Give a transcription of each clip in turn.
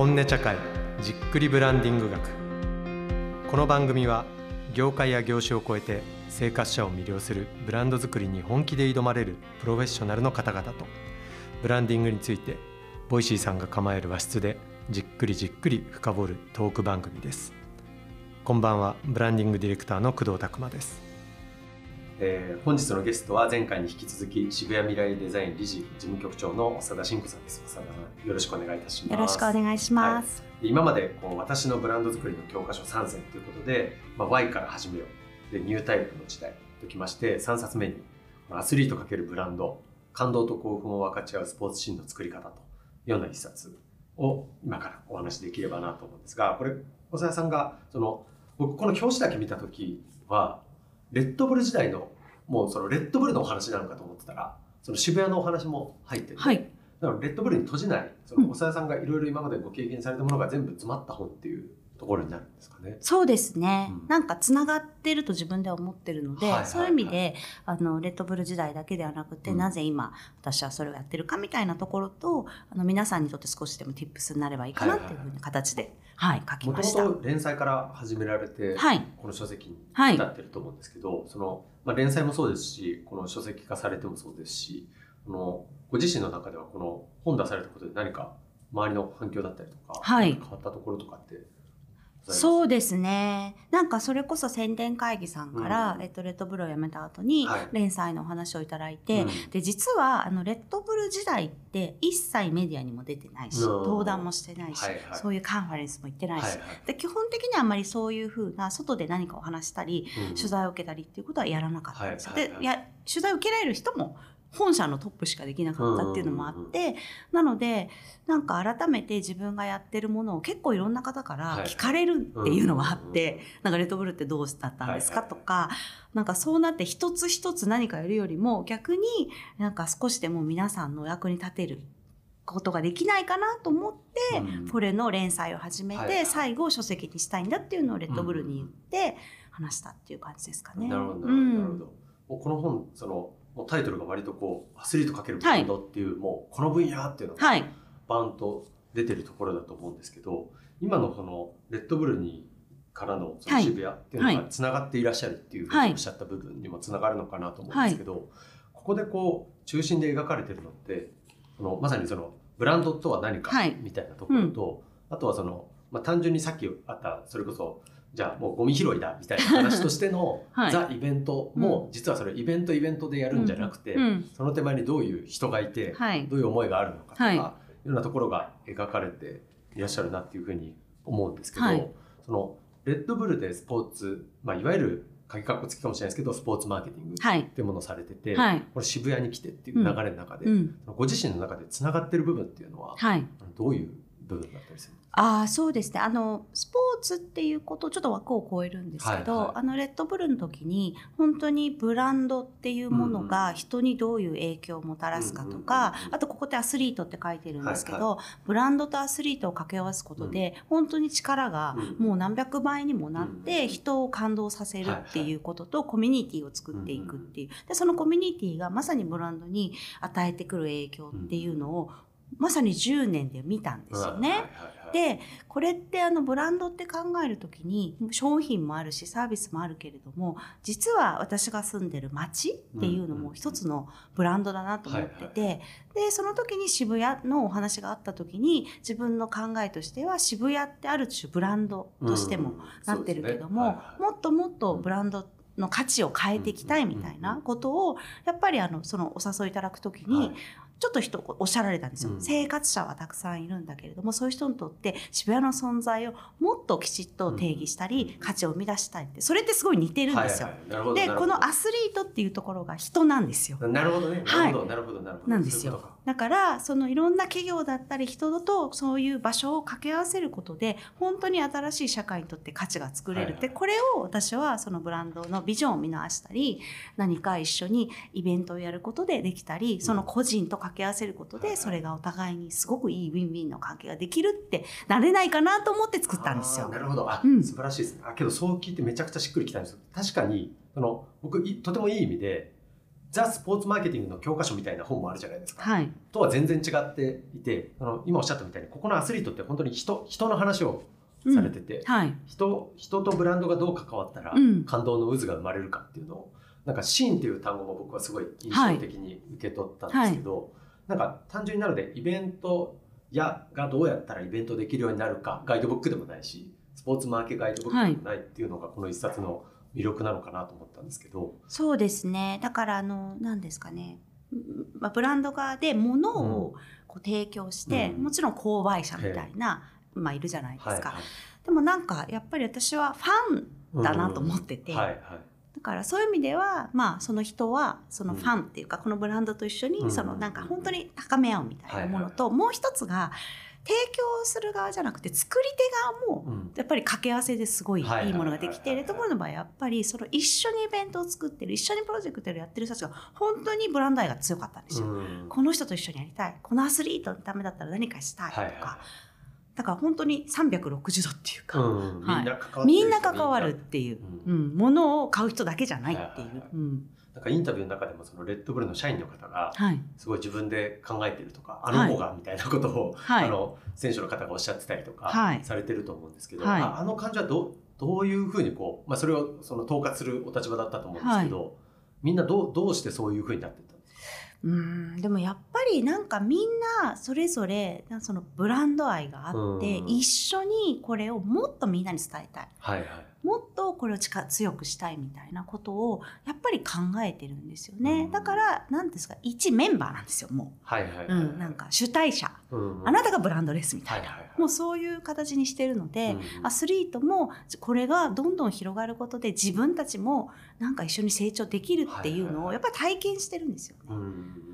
本音茶会じっくりブランディング学。この番組は業界や業種を超えて生活者を魅了するブランド作りに本気で挑まれるプロフェッショナルの方々とブランディングについて Voicy さんが構える和室でじっくりじっくり深掘るトーク番組です。こんばんはブランディングディレクターの工藤拓馬です。えー、本日のゲストは前回に引き続き渋谷未来デザイン理事事務局長の長田新子さんです。長田さんよろしくお願いいたします。よろしくお願いします、はい、今までこう私のブランド作りの教科書3選ということで、まあ、Y から始めよう。でニュータイプの時代ときまして3冊目にアスリート×ブランド感動と興奮を分かち合うスポーツシーンの作り方というような一冊を今からお話しできればなと思うんですがこれ長田さんがその僕この表紙だけ見た時はレッドブル時代のもうそのレッドブルのお話なのかと思ってたらその渋谷のお話も入ってて、はい、だからレッドブルに閉じないその長田さんがいろいろ今までご経験されたものが全部詰まった本っていうところになるんですかね。そうですね。うん、なんかつながってると自分では思ってるので、はいはいはい、そういう意味であのレッドブル時代だけではなくて、うん、なぜ今私はそれをやってるかみたいなところとあの皆さんにとって少しでも tips になればいいかなっていうふうな形で、はい、はい、書きました。もともと連載から始められて、はい、この書籍に至ってると思うんですけど、そのまあ連載もそうですし、この書籍化されてもそうですし、このご自身の中ではこの本出されたことで何か周りの反響だったりとか、はい、変わったところとかってそうですね。なんかそれこそ宣伝会議さんから、うん、えっと、レッドブルを辞めた後に、連載のお話をいただいて、はい、で、実は、あの、レッドブル時代って一切メディアにも出てないし、登壇もしてないし、はいはい、そういうカンファレンスも行ってないし、はいはい、で、基本的にはあんまりそういうふうな、外で何かお話したり、うん、取材を受けたりっていうことはやらなかったんです。はいはいはい、で、いや、取材を受けられる人も本社のトップしかできなかったっていうのもあって、なのでなんか改めて自分がやってるものを結構いろんな方から聞かれるっていうのがあって、なんかレッドブルってどうだった？んですかとか、なんかそうなって一つ一つ何かやるよりも逆になんか少しでも皆さんのお役に立てることができないかなと思って、これの連載を始めて、最後書籍にしたいんだっていうのをレッドブルに言って話したっていう感じですかね。なるほどなるほど。この本そのもうタイトルが割とこうアスリート×ブランドっていう、はい、もうこの分野っていうのがバンと出てるところだと思うんですけど、今のそのレッドブルにからのその渋谷っていうのがつながっていらっしゃるっていうふうにおっしゃった部分にもつながるのかなと思うんですけど、はい、ここでこう中心で描かれてるのってそのまさにそのブランドとは何かみたいなところと、うん、あとはその、まあ、単純にさっきあったそれこそじゃあもうゴミ拾いだみたいな話としての、はい、ザ・イベントも、実はそれイベントイベントでやるんじゃなくて、うん、その手前にどういう人がいて、はい、どういう思いがあるのかとか、はい、いろんなところが描かれていらっしゃるなっていうふうに思うんですけど、そのレッドブルでスポーツ、まあ、いわゆる鍵かっこつきかもしれないですけどスポーツマーケティングっていうものをされてて、これ渋谷に来てっていう流れの中で、うん、ご自身の中でつながってる部分っていうのは、どういう部分だったりする。ああそうですね。あのスポーツっていうことちょっと枠を超えるんですけど、はいはい、あのレッドブルの時に本当にブランドっていうものが人にどういう影響をもたらすかとか、あとここでアスリートって書いてるんですけど、はいはい、ブランドとアスリートを掛け合わすことで、うん、本当に力がもう何百倍にもなって人を感動させるっていうこととコミュニティを作っていくっていう。でそのコミュニティがまさにブランドに与えてくる影響っていうのをまさに10年で見たんですよね。はいはいはいでこれってあのブランドって考える時に商品もあるしサービスもあるけれども実は私が住んでる街っていうのも一つのブランドだなと思ってて、でその時に渋谷のお話があった時に自分の考えとしては渋谷ってある種ブランドとしてもなってるけども、もっともっとブランドの価値を変えていきたいみたいなことをやっぱりあのそのお誘いいただく時に、ちょっと人おっしゃられたんですよ、うん、生活者はたくさんいるんだけれどもそういう人にとって渋谷の存在をもっときちっと定義したり、うん、価値を生み出したいってそれってすごい似てるんですよ。でこのアスリートっていうところが人なんですよ。なるほどね。なるほど、なるほどなるほど。なんですよ。だからそのいろんな企業だったり人とそういう場所を掛け合わせることで本当に新しい社会にとって価値が作れるって、これを私はそのブランドのビジョンを見直したり何か一緒にイベントをやることでできたりその個人と掛け合わせることでそれがお互いにすごくいいウィンウィンの関係ができるってなれないかなと思って作ったんですよ。なるほど。あ、うん、素晴らしいです。ねあけどそう聞いてめちゃくちゃしっくりきたんですよ。確かにその僕とてもいい意味でザ・スポーツマーケティングの教科書みたいな本もあるじゃないですか。はい、とは全然違っていてあの今おっしゃったみたいにここのアスリートって本当に人人の話をされてて、うん。はい、人人とブランドがどう関わったら感動の渦が生まれるかっていうのを、なんかシーンっていう単語も僕はすごい印象的に受け取ったんですけど、はい、なんか単純になのでイベントやがどうやったらイベントできるようになるかガイドブックでもないしスポーツマーケガイドブックでもないっていうのがこの一冊の魅力なのかなと思ったんですけど。そうですね。だからあの何ですかね。まあ、ブランド側で物をこう提供して、うん、もちろん購買者みたいな、まあ、いるじゃないですか、はいはい、でもなんかやっぱり私はファンだなと思ってて、うんはいはい、だからそういう意味ではまあその人はそのファンっていうか、このブランドと一緒にそのなんか本当に高め合うみたいなものと、もう一つが提供する側じゃなくて作り手側もやっぱり掛け合わせですごいいいものができているところの場合やっぱりその一緒にイベントを作ってる一緒にプロジェクトをやってる人たちが本当にブランド愛が強かったんですよ。この人と一緒にやりたいこのアスリートのためだったら何かしたいとか。だから本当に360度っていうか、うん。はい、みんな関わるっていう、うん、ものを買う人だけじゃないっていう。うん。なんかインタビューの中でもそのレッドブルの社員の方がすごい自分で考えてるとか、はい、あの子がみたいなことを、はい、あの選手の方がおっしゃってたりとかされてると思うんですけど、はい、あの感じはどどういうふうにこう、まあ、それをその統括するお立場だったと思うんですけど、みんなどうどうしてそういうふうになってうん。でもやっぱりなんかみんなそれぞれそのブランド愛があって、一緒にこれをもっとみんなに伝えたい、はいはい、もっとこれを近強くしたいみたいなことをやっぱり考えてるんですよね、だから何ですか一メンバーなんですよもう、はいはいはい。うん、なんか主体者、うんあなたがブランドですみたいな、はいはいはい、もうそういう形にしてるので、うんアスリートもこれがどんどん広がることで自分たちもなんか一緒に成長できるっていうのをやっぱり体験してるんですよね。はいはいはい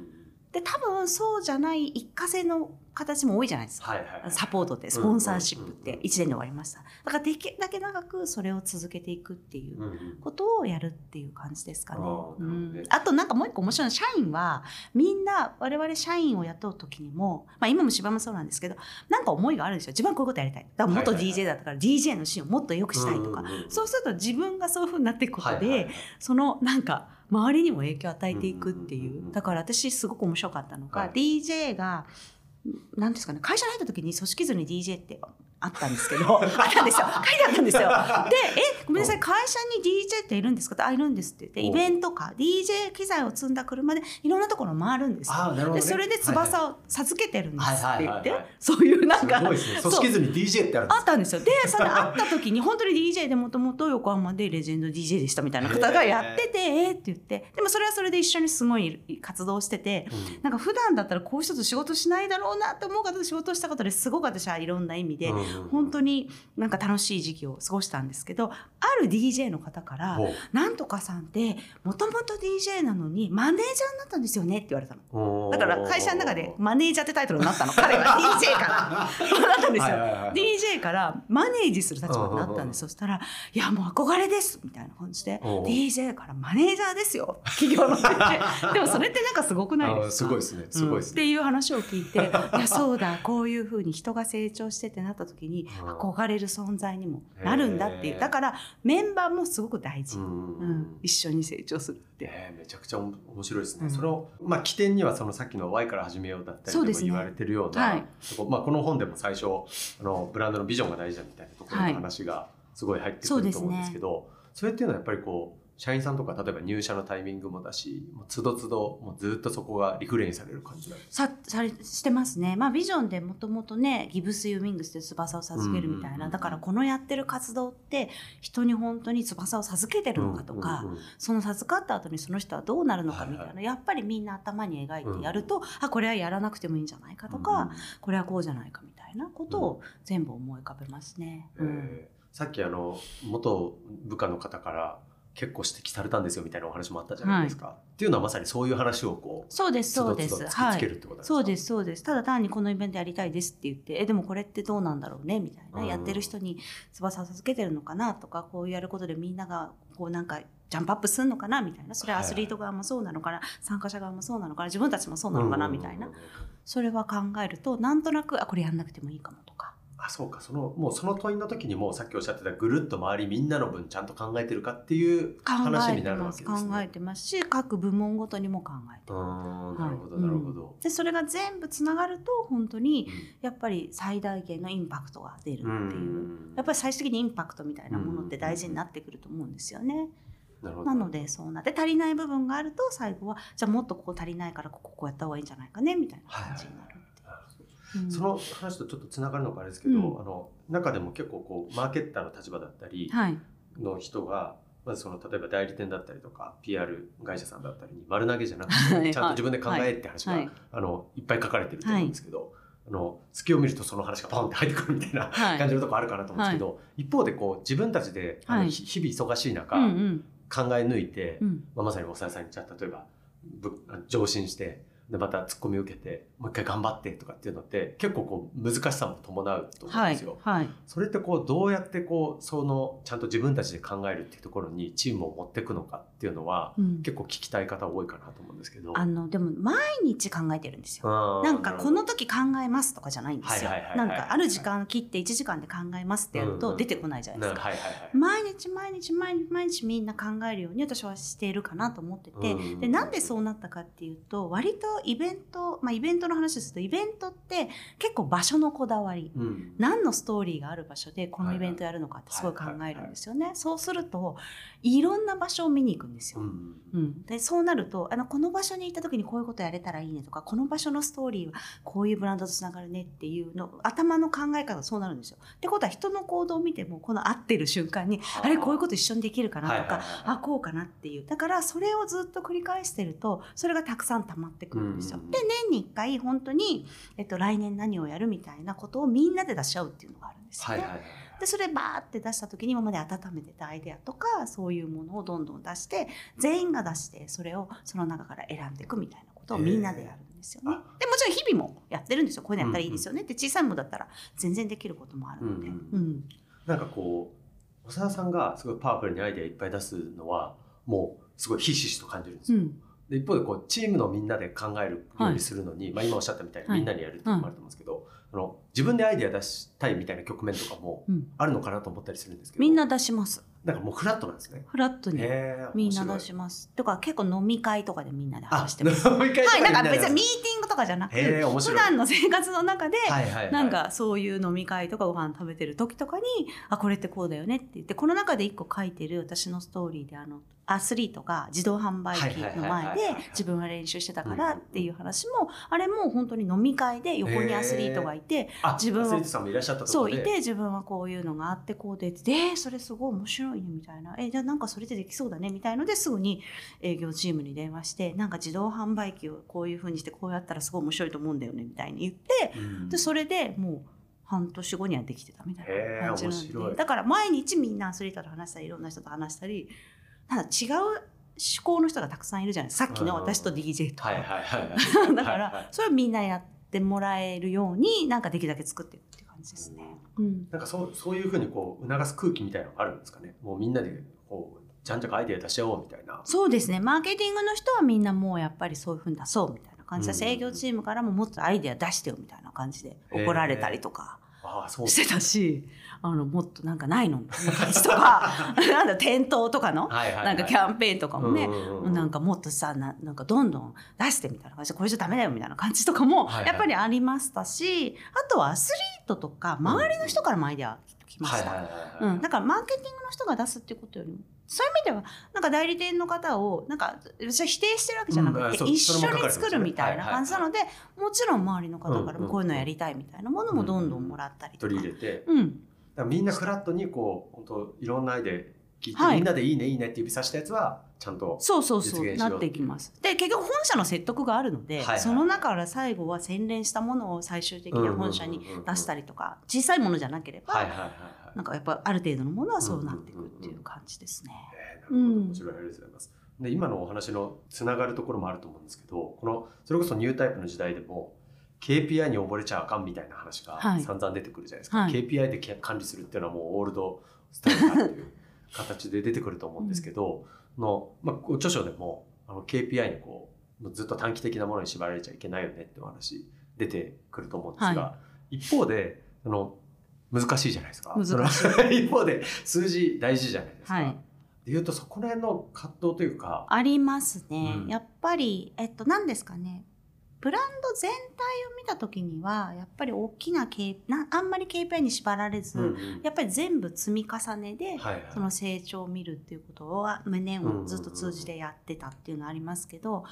で多分そうじゃない一過性の形も多いじゃないですか、はいはいはい、サポートってスポンサーシップって1年で終わりました。だからできるだけ長くそれを続けていくっていうことをやるっていう感じですかね、うん、あとなんかもう一個面白いの社員はみんな我々社員を雇う時にも、まあ、今も芝もそうなんですけどなんか思いがあるんですよ。自分はこういうことやりたい。だから元 DJ だったから DJ のシーンをもっと良くしたいとか、そうすると自分がそういうふうになっていくことで、そのなんか周りにも影響を与えていくっていう。だから私すごく面白かったのが、はい、DJ が何ですかね会社に入った時に組織図に DJ ってあったんですけど あったんですよ。書いてあったんですよ。で「えごめんなさい。会社に DJ っているんですか?」って「あいるんです」って。言ってイベントか。DJ 機材を積んだ車でいろんなところ回るんです。よ。ね、でそれで翼を授けてるんですって言ってそういうなんか、ね、組織図に DJ ってあるんですあったんですよ。でそれ会った時に本当に DJ でもともと横浜でレジェンド DJ でしたみたいな方がやってて「えー、って言って。でもそれはそれで一緒にすごい活動してて、うん、なんか普段だったらこういう人と仕事しないだろうなって思う方と仕事したことですごく私はいろんな意味で、うん、本当になんか楽しい時期を過ごしたんですけどある DJ の方から「なんとかさんってもともと DJ なのにマネージャーになったんですよね」って言われたの。だから会社の中でマネージャーってタイトルになったの。彼は DJ から。なったんですよ DJ からマネージする立場になったんです。そしたら「いやもう憧れです」みたいな感じで DJ からマネージャーですよ。企業ので。もそれってなんかすごくないですか？すごいですね。すごいですね、っていう話を聞いて「いやそうだこういうふうに人が成長してってなった時に憧れる存在にもなるんだっていう。だからメンバーもすごく大事、うん、一緒に成長するって、えー、めちゃくちゃ面白いですね、うん、その、まあ、起点にはそのさっきの Y から始めようだったりとか言われてるような、ねはい、まあ、この本でも最初あのブランドのビジョンが大事だみたいなところの話がすごい入ってくると思うんですけど、はいそれっていうのはやっぱりこう社員さんとか例えば入社のタイミングもだしつどつどもうずっとそこがリフレインされる感じなんです。ささしてますね、まあ、ビジョンでもともとねギブス・ユー・ウィングスで翼を授けるみたいな、だからこのやってる活動って人に本当に翼を授けてるのかとか、その授かった後にその人はどうなるのかみたいな、はいはい、やっぱりみんな頭に描いてやると、うん、あこれはやらなくてもいいんじゃないかとか、うん、これはこうじゃないかみたいなことを全部思い浮かべますね。うん、さっきあの元部下の方から結構指摘されたんですよみたいなお話もあったじゃないですか。はい、っていうのはまさにそういう話をこうそうですそうです。はい。そうですそうです。ただ単にこのイベントやりたいですって言ってえでもこれってどうなんだろうねみたいな、うん、やってる人に翼を授けてるのかなとかこうやることでみんながこうなんかジャンプアップするのかなみたいな。それはアスリート側もそうなのかな、はい、参加者側もそうなのかな自分たちもそうなのかなみたいな、それは考えるとなんとなくあこれやんなくてもいいかもとか。あそうかそのもうその問いの時にもさっきおっしゃってたぐるっと周りみんなの分ちゃんと考えてるかっていう話になるわけですね。考えてますし各部門ごとにも考えてます。なるほどなるほど。でそれが全部つながると本当にやっぱり最大限のインパクトが出るっていう、うやっぱり最終的にインパクトみたいなものって大事になってくると思うんですよね。なのでそうなって足りない部分があると最後はじゃあもっとここ足りないからこここうやった方がいいんじゃないかねみたいな感じになる。はいその話とちょっとつながるのかあれですけど、うん、あの中でも結構こうマーケッターの立場だったりの人が、はい、まずその例えば代理店だったりとか PR 会社さんだったりに丸投げじゃなくて、ちゃんと自分で考えって話が、はい、あのいっぱい書かれてると思うんですけど。あの月を見るとその話がポンって入ってくるみたいな感じのとこあるかなと思うんですけど、一方でこう自分たちであの、日々忙しい中、うんうん、考え抜いて、うん、まあ、まさにおさやさんにじゃ例えば上進してでまたツッコミを受けてもう一回頑張ってとかっていうのって結構こう難しさも伴うと思うんですよ。はいはい、それってこうどうやってこうそのちゃんと自分たちで考えるっていうところにチームを持っていくのかっていうのは、うん、結構聞きたい方多いかなと思うんですけど。あのでも毎日考えてるんですよ。なんかこの時考えますとかじゃないんですよ。なんかある時間切って1時間で考えますってやると出てこないじゃないですか。毎日毎日毎日毎日みんな考えるように私はしているかなと思ってて、でなんでそうなったかっていうと割とイベント、まあ、イベントの話ですとイベントって結構場所のこだわり、うん、何のストーリーがある場所でこのイベントやるのかってすごい考えるんですよね。そうするといろんな場所を見に行くんですよ。うん、うん、でそうなるとあのこの場所に行った時にこういうことやれたらいいねとかこの場所のストーリーはこういうブランドとつながるねっていうの頭の考え方がそうなるんですよ。ってことは人の行動を見てもこの合ってる瞬間にあれこういうこと一緒にできるかなとか、あこうかなっていうだからそれをずっと繰り返してるとそれがたくさん溜まってくるんですよ。で年に1回本当に、えっと、来年何をやるみたいなことをみんなで出し合うっていうのがあるんですよね。はいはいでそれバーって出した時に今まで温めてたアイデアとかそういうものをどんどん出して全員が出してそれをその中から選んでいくみたいなことをみんなでやるんですよね。でもちろん日々もやってるんですよ。こういうのやったらいいですよね、って小さいものだったら全然できることもあるので。うん、うん、なんかこう長田さんがすごいパワフルにアイデアいっぱい出すのはもうすごいひしひしと感じるんですよ。うん。で一方でこうチームのみんなで考えるようにするのに、はい、まあ、今おっしゃったみたいにみんなにやるっていうのもあると思うんですけど、はい、あの自分でアイデア出したいみたいな局面とかもあるのかなと思ったりするんですけど、みんな出します。なんかもうフラットなんですね。フラットに。みんな出します。とか結構飲み会とかでみんなで話してます。飲み会はいなんか別にミーティングとかじゃなくて普段の生活の中で、なんかそういう飲み会とかご飯食べてる時とかにあこれってこうだよねって言ってこの中で一個書いてる私のストーリーであのアスリートが自動販売機の前で自分は練習してたからっていう話もあれも本当に飲み会で横にアスリートがいて自分はそういて自分はこういうのがあってこうででそれすごい面白いねみたいな。えじゃあなんかそれでできそうだねみたいのですぐに営業チームに電話してなんか自動販売機をこういうふうにしてこうやったらすごい面白いと思うんだよねみたいに言って、でそれでもう半年後にはできてたみたいな感じなんで。だから毎日みんなアスリートと話したりいろんな人と話したりただ違う思考の人がたくさんいるじゃないさっきの私と DJ とか。だからそれをみんなやってもらえるようになんかできるだけ作っていくっていう感じですね。うん、なんかそうそういうふうにこう促す空気みたいなのがあるんですかね。もうみんなでこうじゃんじゃかアイデア出し合おうみたいな。そうですね。マーケティングの人はみんなもうやっぱりそういうふうに出そうみたいな感じだし、営業チームからももっとアイデア出してよみたいな感じで怒られたりとか。してたし、あのもっとなんかないの？とか。なんだ店頭とかの？なんかキャンペーンとかもね、なんかもっとさななんかどんどん出してみたいな感じでこれじゃダメだよみたいな感じとかもやっぱりありましたし、あとはアスリートとか周りの人からもアイデアきました。だからマーケティングの人が出すっていうことよりもそういう意味ではなんか代理店の方をなんか私は否定してるわけじゃなくて、一緒に作るみたいな感じなので、もちろん周りの方からもこういうのやりたいみたいなものもどんどんもらったりとか。取り入れて、うん、みんなフラットにこう本当いろんなアイデア聞いて、はい、みんなでいいねいいねって指さしたやつはちゃんとそうそうそうなっていきます。で結局本社の説得があるので、はいはい、その中から最後は洗練したものを最終的に本社に出したりとか小さいものじゃなければ、はいはいはいなんかやっぱある程度のものはそうなっていくっていう感じですね。うん、面白いありがとうございます。で今のお話のつながるところもあると思うんですけどこのそれこそニュータイプの時代でも KPI に溺れちゃあかんみたいな話が散々出てくるじゃないですか、はい、KPI で管理するっていうのはもうオールドスタイルだっていう形で出てくると思うんですけど、うん、のまあ、著書でもあの KPI にこうずっと短期的なものに縛られちゃいけないよねっていう話出てくると思うんですが、はい、一方であの難しいじゃないですか。難しい。一方で数字大事じゃないですか。はいでいうとそこら辺の葛藤というか。ありますね。うんやっぱり、えっと、何ですかね。ブランド全体を見た時にはやっぱり大きな K なあんまり KPI に縛られず、うんうん。やっぱり全部積み重ねで、はいはい。その成長を見るっていうことは年をずっと通じてやってたっていうのはありますけど、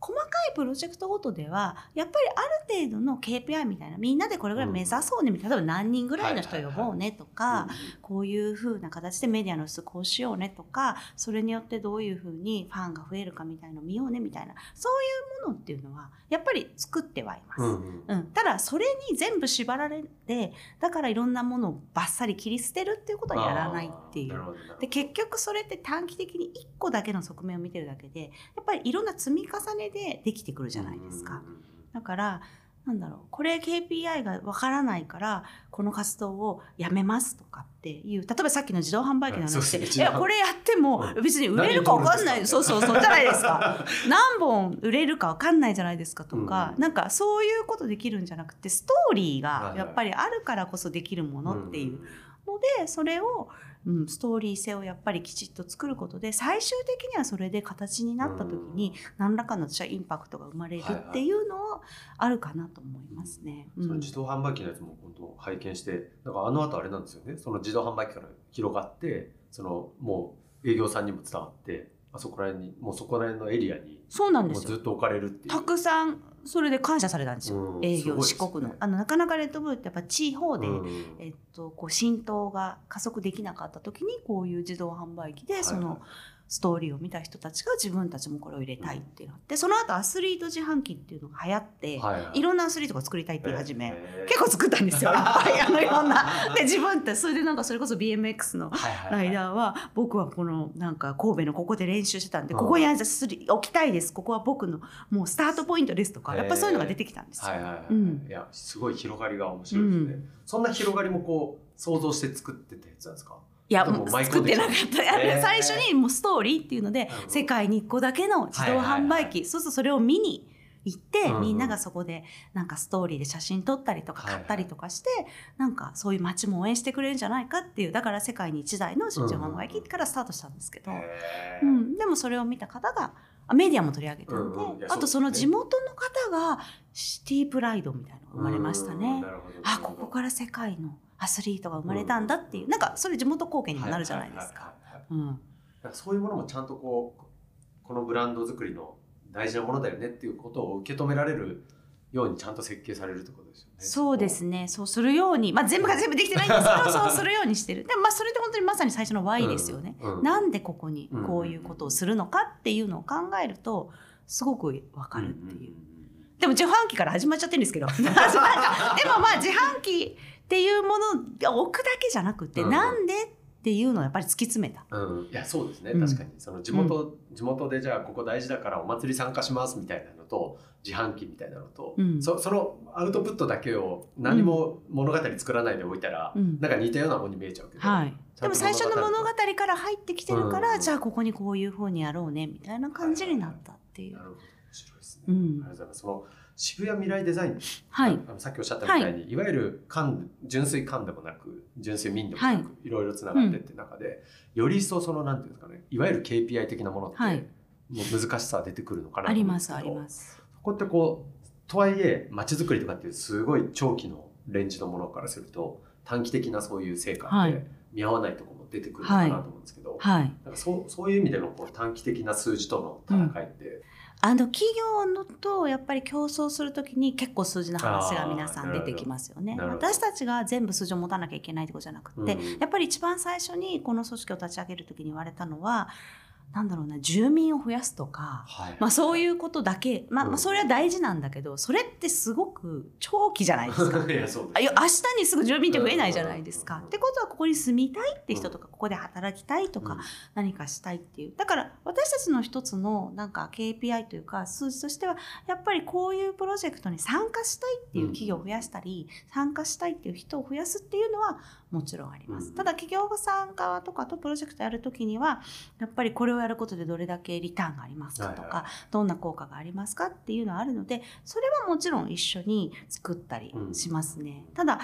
細かいプロジェクトごとではやっぱりある程度の KPI みたいなみんなでこれぐらい目指そうね、例えば何人ぐらいの人呼ぼうねとか、こういう風な形でメディアの質こうしようねとかそれによってどういう風にファンが増えるかみたいのを見ようねみたいなそういうものっていうのはやっぱり作ってはいます。うんうん。うん、ただそれに全部縛られてだからいろんなものをバッサリ切り捨てるっていうことはやらないっていう。で結局それって短期的に1個だけの側面を見てるだけでやっぱりいろんな積み重ねでできてくるじゃないですか。だからなんだろうこれ KPI がわからないからこの活動をやめますとかっていう例えばさっきの自動販売機の話で、い。やこれやってもうん別に売れるかわかんない。何そうそうそう。じゃないですか。何本売れるかわかんないじゃないですかとか、うんなんかそういうことできるんじゃなくてストーリーがやっぱりあるからこそできるものっていう。のでそれを、うん、ストーリー性をやっぱりきちっと作ることで最終的にはそれで形になった時に何らかの私はインパクトが生まれるっていうのはあるかなと思いますね。その自動販売機のやつも本当拝見してなんかあの後あれなんですよね。その自動販売機から広がってそのもう営業さんにも伝わってあそこら辺にもうそこら辺のエリアにそうなんですずっと置かれるっていう。たくさんそれで感謝されたんですよ、うん。営業、ね。四国の。あのなかなかレッドブルってやっぱ地方で、うん。えっと、こう浸透が加速できなかった時にこういう自動販売機でそはいはい。のストーリーを見た人たちが自分たちもこれを入れたいっていうのがあってその後アスリート自販機っていうのが流行って、はいはい。いろんなアスリートが作りたいって言い始め、結構作ったんですよ。いっぱいあのいろんな。で自分ってそれでなんかそれこそ BMX のはいはいライダーは僕はこのなんか神戸のここで練習してたんでうん。ここに置きたいです。ここは僕のもうスタートポイントですとかやっぱそういうのが出てきたんですよ。いやすごい広がりが面白いですね、うん。そんな広がりもこう想像して作ってたやつなんですか？いや作ってなかった、へー最初にもうストーリーっていうので世界に1個だけの自動販売機、はいはいはい。そうするとそれを見に行って、うんうん。みんながそこでなんかストーリーで写真撮ったりとかはいはい買ったりとかして、なんかそういう街も応援してくれるんじゃないかっていうだから世界に1台の自動販売機からスタートしたんですけど、へー。うん、でもそれを見た方があメディアも取り上げたんで、うんうん。いやあとその地元の方がシティプライドみたいなのが生まれましたうん。ねあここから世界のアスリートが生まれたんだっていう、なんかそれ地元貢献にもなるじゃないですか。そういうものもちゃんとこうこのブランド作りの大事なものだよねっていうことを受け止められるようにちゃんと設計されるってことですよね。そうですね。そうするように、まあ、全部が全部できてないんですけどそうするようにしてる。でもまあそれって本当にまさに最初の Y ですよね、うんうんなんでここにこういうことをするのかっていうのを考えるとすごくわかるっていう。でも自販機から始まっちゃってるんですけど。でもまあ自販機っていうものを置くだけじゃなくて、うんなんでっていうのをやっぱり突き詰めた。うん、いやそうですね、うん。確かに。その地元、地元でじゃあここ大事だからお祭り参加しますみたいなのと自販機みたいなのと、うん。そそのアウトプットだけを何も物語作らないでおいたら、うん。なんか似たようなものに見えちゃうけど、はい、でも最初の物語から入ってきてるから、うん。じゃあここにこういうふうにやろうねみたいな感じになったっていう。な。るほど。面白いですね、うん。ありがとうございます。その渋谷未来デザイン、はい。あのさっきおっしゃったみたいに、い、わゆる官純粋官でもなく純粋民でもなく、、はい。ろいろつながってって中で、より一層そのなんていうんですかねいわゆる KPI 的なものって、はい。もう難しさは出てくるのかなとありますあります。そこってこうとはいえ街づくりとかっていうすごい長期のレンジのものからすると短期的なそういう成果ってはい。見合わないところも出てくるのかなと思うんですけど、はい。なんかそうそういう意味でのこう短期的な数字との戦いって、あの企業のとやっぱり競争するときに結構数字の話が皆さん出てきますよね。私たちが全部数字を持たなきゃいけないってことじゃなくて、うんやっぱり一番最初にこの組織を立ち上げるときに言われたのはなんだろうな住民を増やすとか、はい。まあ、そういうことだけ、まあ、まあそれは大事なんだけどそれってすごく長期じゃないですか。いやそう明日にすぐ住民って増えないじゃないですか。うん。ってことはここに住みたいって人とかここで働きたいとか、何かしたいっていう。だから私たちの一つのなんか KPI というか数字としてはやっぱりこういうプロジェクトに参加したいっていう企業を増やしたり、参加したいっていう人を増やすっていうのはもちろんあります、うん、ただ企業さん側とかとプロジェクトやるときにはやっぱりこれをやることでどれだけリターンがありますかとか、どんな効果がありますかっていうのはあるのでそれはもちろん一緒に作ったりしますね、うん、ただ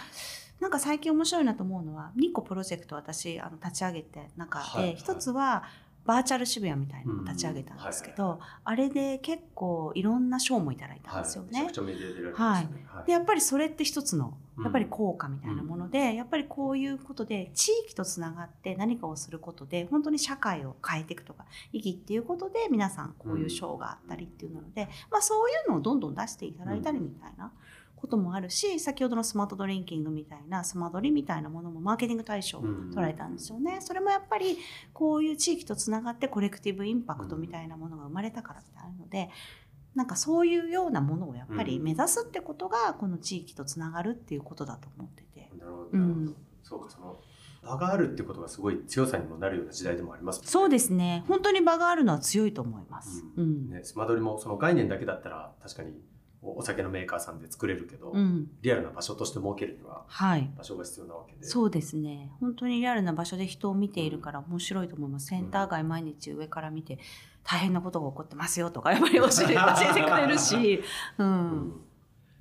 なんか最近面白いなと思うのは2個プロジェクト私あの立ち上げて中で、はいはい、1つはバーチャル渋谷みたいなのを立ち上げたんですけど、うんはいはい、あれで結構いろんな賞もいただいたんですよね。はい、でやっぱりそれって一つのやっぱり効果みたいなもので、うん、やっぱりこういうことで地域とつながって何かをすることで本当に社会を変えていくとか意義っていうことで皆さんこういう賞があったりっていうので、まあ、そういうのをどんどん出していただいたりみたいな。こともあるし先ほどのスマートドリンキングみたいなスマドリみたいなものもマーケティング対象を捉えたんですよね、うん、それもやっぱりこういう地域とつながってコレクティブインパクトみたいなものが生まれたからってあるのでなんかそういうようなものをやっぱり目指すってことがこの地域とつながるっていうことだと思ってて。なるほど、うん、そうかその場があるってことがすごい強さにもなるような時代でもあります、ね、そうですね。本当に場があるのは強いと思います、うん、ね、スマドリもその概念だけだったら確かにお酒のメーカーさんで作れるけど、うん、リアルな場所として設けるには場所が必要なわけで、はい、そうですね。本当にリアルな場所で人を見ているから面白いと思います、センター街毎日上から見て大変なことが起こってますよとかやっぱり教え教えてくれるし、うん、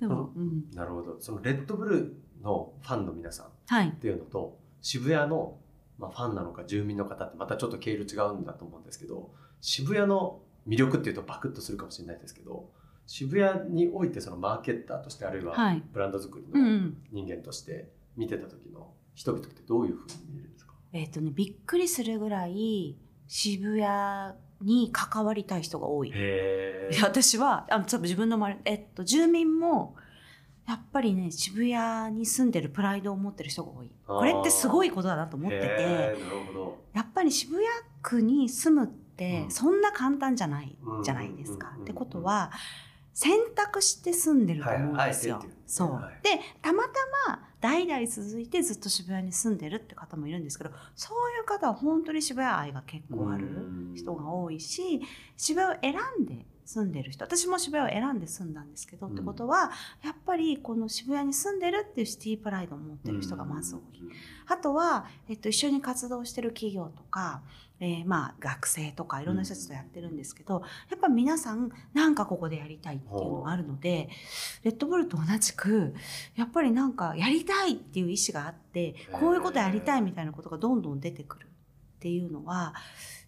でも、うん、なるほど。そのレッドブルのファンの皆さんっていうのと、はい、渋谷の、まあ、ファンなのか住民の方ってまたちょっと経路違うんだと思うんですけど渋谷の魅力っていうとバクッとするかもしれないですけど渋谷においてそのマーケッターとしてあるいはブランド作りの人間として見てた時の人々ってどういうふうに見えるんですか、えっ、とねびっくりするぐらい渋谷に関わりたい人が多い。私はあ自分の周り、えっと、住民もやっぱりね渋谷に住んでるプライドを持ってる人が多い。これってすごいことだなと思っててやっぱり渋谷区に住むってそんな簡単じゃないじゃないですか。ってことは選択して住んでると思うんですよ。はい、そう、はい、でたまたま代々続いてずっと渋谷に住んでるって方もいるんですけどそういう方は本当に渋谷愛が結構ある人が多いし渋谷を選んで住んでる人私も渋谷を選んで住んだんですけど、うん、ってことはやっぱりこの渋谷に住んでるっていうシティプライドを持ってる人がまず多い。あとは、えっと、一緒に活動してる企業とかえー、まあ学生とかいろんな人たちとやってるんですけど、やっぱ皆さんなんかここでやりたいっていうのがあるのでレッドブルと同じくやっぱりなんかやりたいっていう意思があってこういうことやりたいみたいなことがどんどん出てくるっていうのは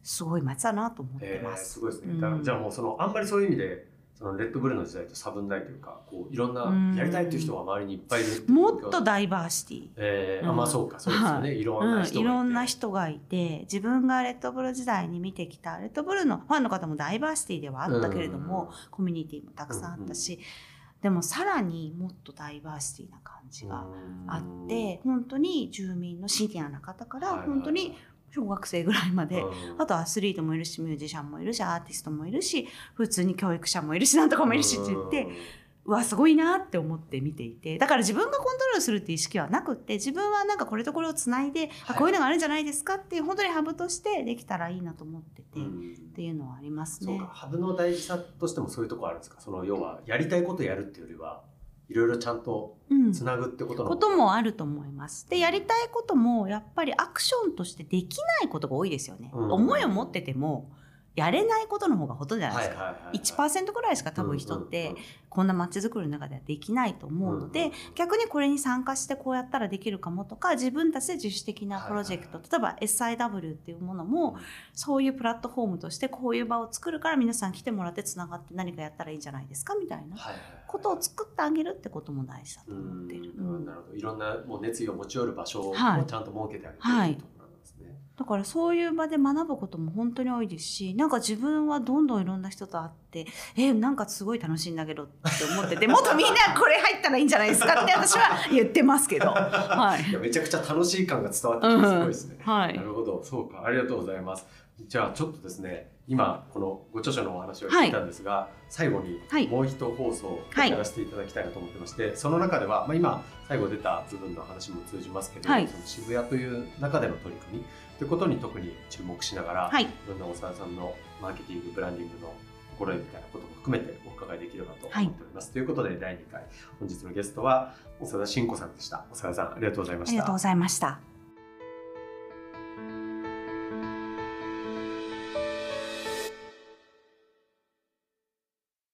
すごい街だなと思ってます。すごいですね、うん、じゃあもうそのあんまりそういう意味でそのレッドブルの時代と差分ないというかこういろんなやりたいっていう人が周りにいっぱいいるもっとダイバーシティ、えー、うん、あまあそうかそうですよね、い、ろんな人がいて、いろんな人がいて自分がレッドブル時代に見てきたレッドブルのファンの方もダイバーシティではあったけれども、コミュニティもたくさんあったし、でもさらにもっとダイバーシティな感じがあって本当に住民のシニアな方から本当に小学生ぐらいまで、あとアスリートもいるしミュージシャンもいるしアーティストもいるし普通に教育者もいるしなんとかもいるしって言って、うわすごいなって思って見ていて。だから自分がコントロールするっていう意識はなくって自分はなんかこれとこれをつないで、はい、あこういうのがあるんじゃないですかっていう本当にハブとしてできたらいいなと思ってて、っていうのはありますね。ハブの大事さとしてもそういうところあるんですか？その要はやりたいことやるっていうよりはいろいろちゃんとつなぐってことの、うん、こともあると思います。でやりたいこともやっぱりアクションとしてできないことが多いですよね。うん、思いを持っててもやれないことの方がほとんどじゃないですか、はいはいはいはい、1%ぐらいしか多分人ってこんな街づくりの中ではできないと思うので、うんうん、逆にこれに参加してこうやったらできるかもとか自分たちで自主的なプロジェクト、はいはいはい、例えば SIW っていうものもそういうプラットフォームとしてこういう場を作るから皆さん来てもらってつながって何かやったらいいんじゃないですかみたいなことを作ってあげるってことも大事だと思ってる。なるほどいろんなもう熱意を持ち寄る場所をちゃんと設けてあげてる、はい、はいだからそういう場で学ぶことも本当に多いですしなんか自分はどんどんいろんな人と会ってえなんかすごい楽しいんだけどって思ってて もっとみんなこれ入ったらいいんじゃないですかって私は言ってますけど、はい、いやめちゃくちゃ楽しい感が伝わってきてすごいですね、うん、はい、なるほど。そうか。ありがとうございますじゃあちょっとですね今このご著書のお話を聞いたんですが、はい、最後にもう一放送やらせていただきたいなと思ってまして、はい、その中では、まあ、今最後出た部分の話も通じますけど、はい、その渋谷という中での取り組みということに特に注目しながら、はい、いろんな大沢さんのマーケティングブランディングの心得みたいなことも含めてお伺いできればと思っております。ということで第2回本日のゲストは長田慎子さんでした。長田さんありがとうございました。ありがとうございました。